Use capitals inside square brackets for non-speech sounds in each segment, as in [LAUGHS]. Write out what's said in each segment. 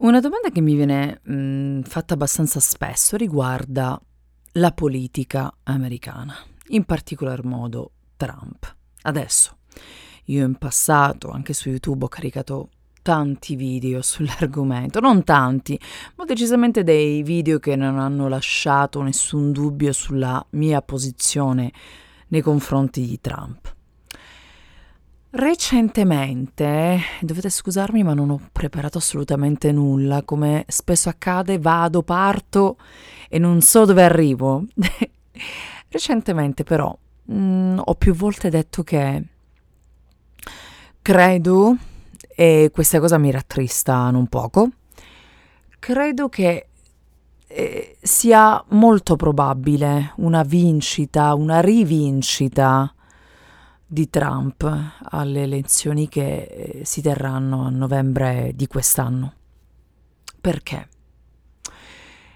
Una domanda che mi viene mh, mm, fatta abbastanza spesso riguarda la politica americana, in particolar modo Trump. Adesso, io in passato, anche su YouTube, ho caricato tanti video [LAUGHS] sull'argomento, non tanti, ma decisamente dei video che non hanno lasciato nessun dubbio sulla mia posizione nei confronti di Trump. Recentemente, dovete scusarmi ma non ho preparato assolutamente nulla, come spesso accade vado, parto e non so dove arrivo. [LAUGHS] Recentemente però mh, mm, ho più volte detto che credo, e questa cosa mi rattrista non poco, credo che eh, sia molto probabile una vincita, una rivincita di Trump alle elezioni che eh, si terranno a novembre di quest'anno. Perché?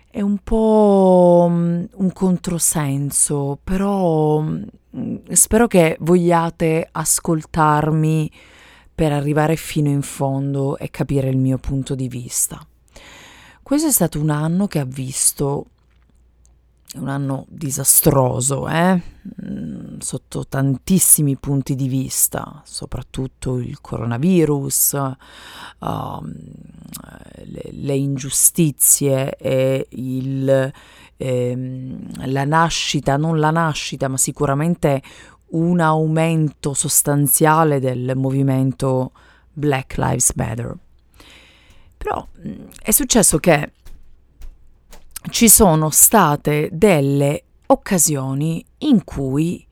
È un po' mm, un controsenso, però mm, spero che vogliate ascoltarmi per arrivare fino in fondo e capire il mio punto di vista. Questo è stato un anno che ha visto un anno disastroso, eh? Sotto tantissimi punti di vista, soprattutto il coronavirus, uh, le, le, ingiustizie e il, ehm, la nascita, non la nascita, ma sicuramente un aumento sostanziale del movimento Black Lives Matter. Però mm, è successo che ci sono state delle occasioni in cui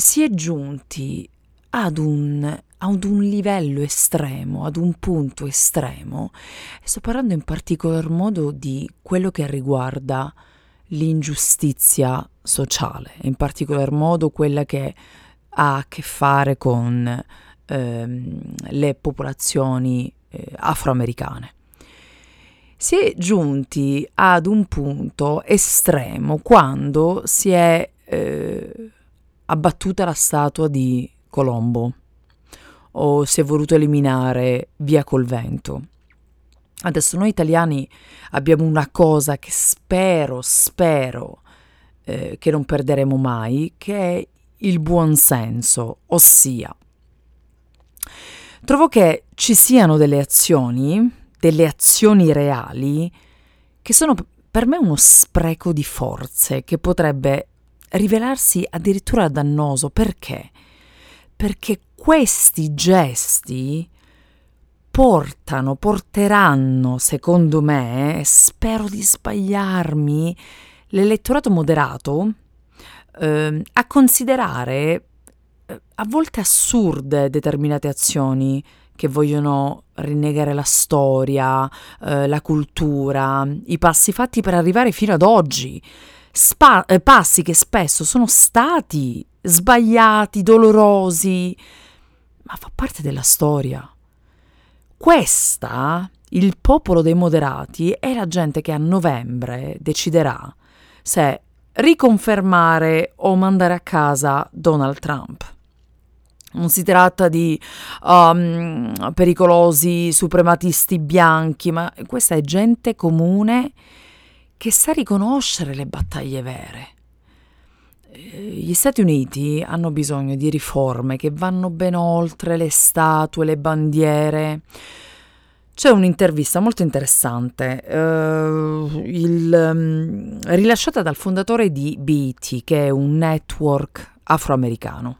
si è giunti ad un, ad un livello estremo, ad un punto estremo, sto parlando in particolar modo di quello che riguarda l'ingiustizia sociale, in particolar modo quella che ha a che fare con ehm, le popolazioni eh, afroamericane. Si è giunti ad un punto estremo quando si è eh, abbattuta la statua di Colombo o si è voluto eliminare via col vento. Adesso noi italiani abbiamo una cosa che spero, spero eh, che non perderemo mai, che è il buon senso, ossia trovo che ci siano delle azioni delle azioni reali che sono per me uno spreco di forze che potrebbe rivelarsi addirittura dannoso. Perché? Perché questi gesti portano, porteranno, secondo me, spero di sbagliarmi, l'elettorato moderato eh, a considerare eh, a volte assurde determinate azioni che vogliono rinnegare la storia, eh, la cultura, i passi fatti per arrivare fino ad oggi. Spa- eh, passi che spesso sono stati sbagliati, dolorosi, ma fa parte della storia. Questa, il popolo dei moderati, è la gente che a novembre deciderà se riconfermare o mandare a casa Donald Trump. Non si tratta di um, pericolosi suprematisti bianchi, ma questa è gente comune che sa riconoscere le battaglie vere. Eh, gli Stati Uniti hanno bisogno di riforme che vanno ben oltre le statue, le bandiere. C'è un'intervista molto interessante, uh, il, um, rilasciata dal fondatore di BET, che è un network afroamericano.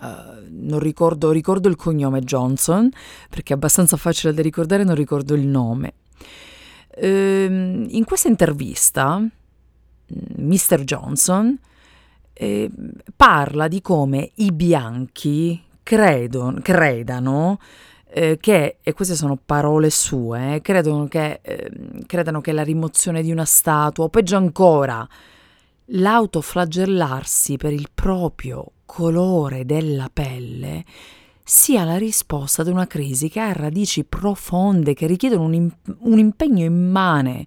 Uh, non ricordo, ricordo il cognome Johnson, perché è abbastanza facile da ricordare, non ricordo il nome. Uh, in questa intervista, Mr. Johnson eh, parla di come i bianchi credo, credano eh, che, e queste sono parole sue, eh, credono che, eh, credano che la rimozione di una statua, o peggio ancora, l'autoflagellarsi per il proprio colore della pelle sia la risposta ad una crisi che ha radici profonde che richiedono un, un impegno immane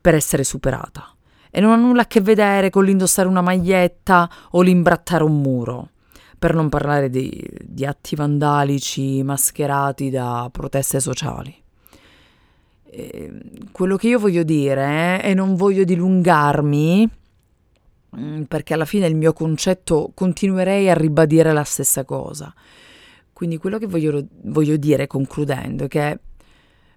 per essere superata e non ha nulla a che vedere con l'indossare una maglietta o l'imbrattare un muro, per non parlare di, di atti vandalici mascherati da proteste sociali. eh, quello che io voglio dire, eh, e non voglio dilungarmi, mm, perché alla fine il mio concetto continuerei a ribadire la stessa cosa. Quindi quello che voglio, voglio dire concludendo è che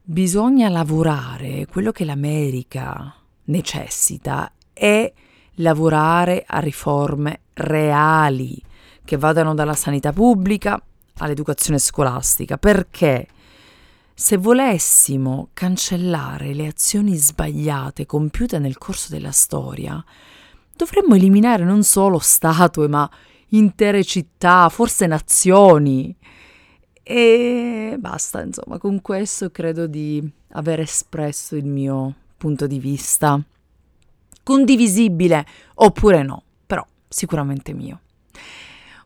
bisogna lavorare, quello che l'America necessita è lavorare a riforme reali che vadano dalla sanità pubblica all'educazione scolastica, perché? Se volessimo cancellare le azioni sbagliate compiute nel corso della storia, dovremmo eliminare non solo statue, ma intere città, forse nazioni. E basta, insomma, con questo credo di aver espresso il mio punto di vista. Condivisibile oppure no, però sicuramente mio.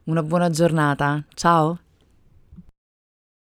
Una buona giornata, ciao!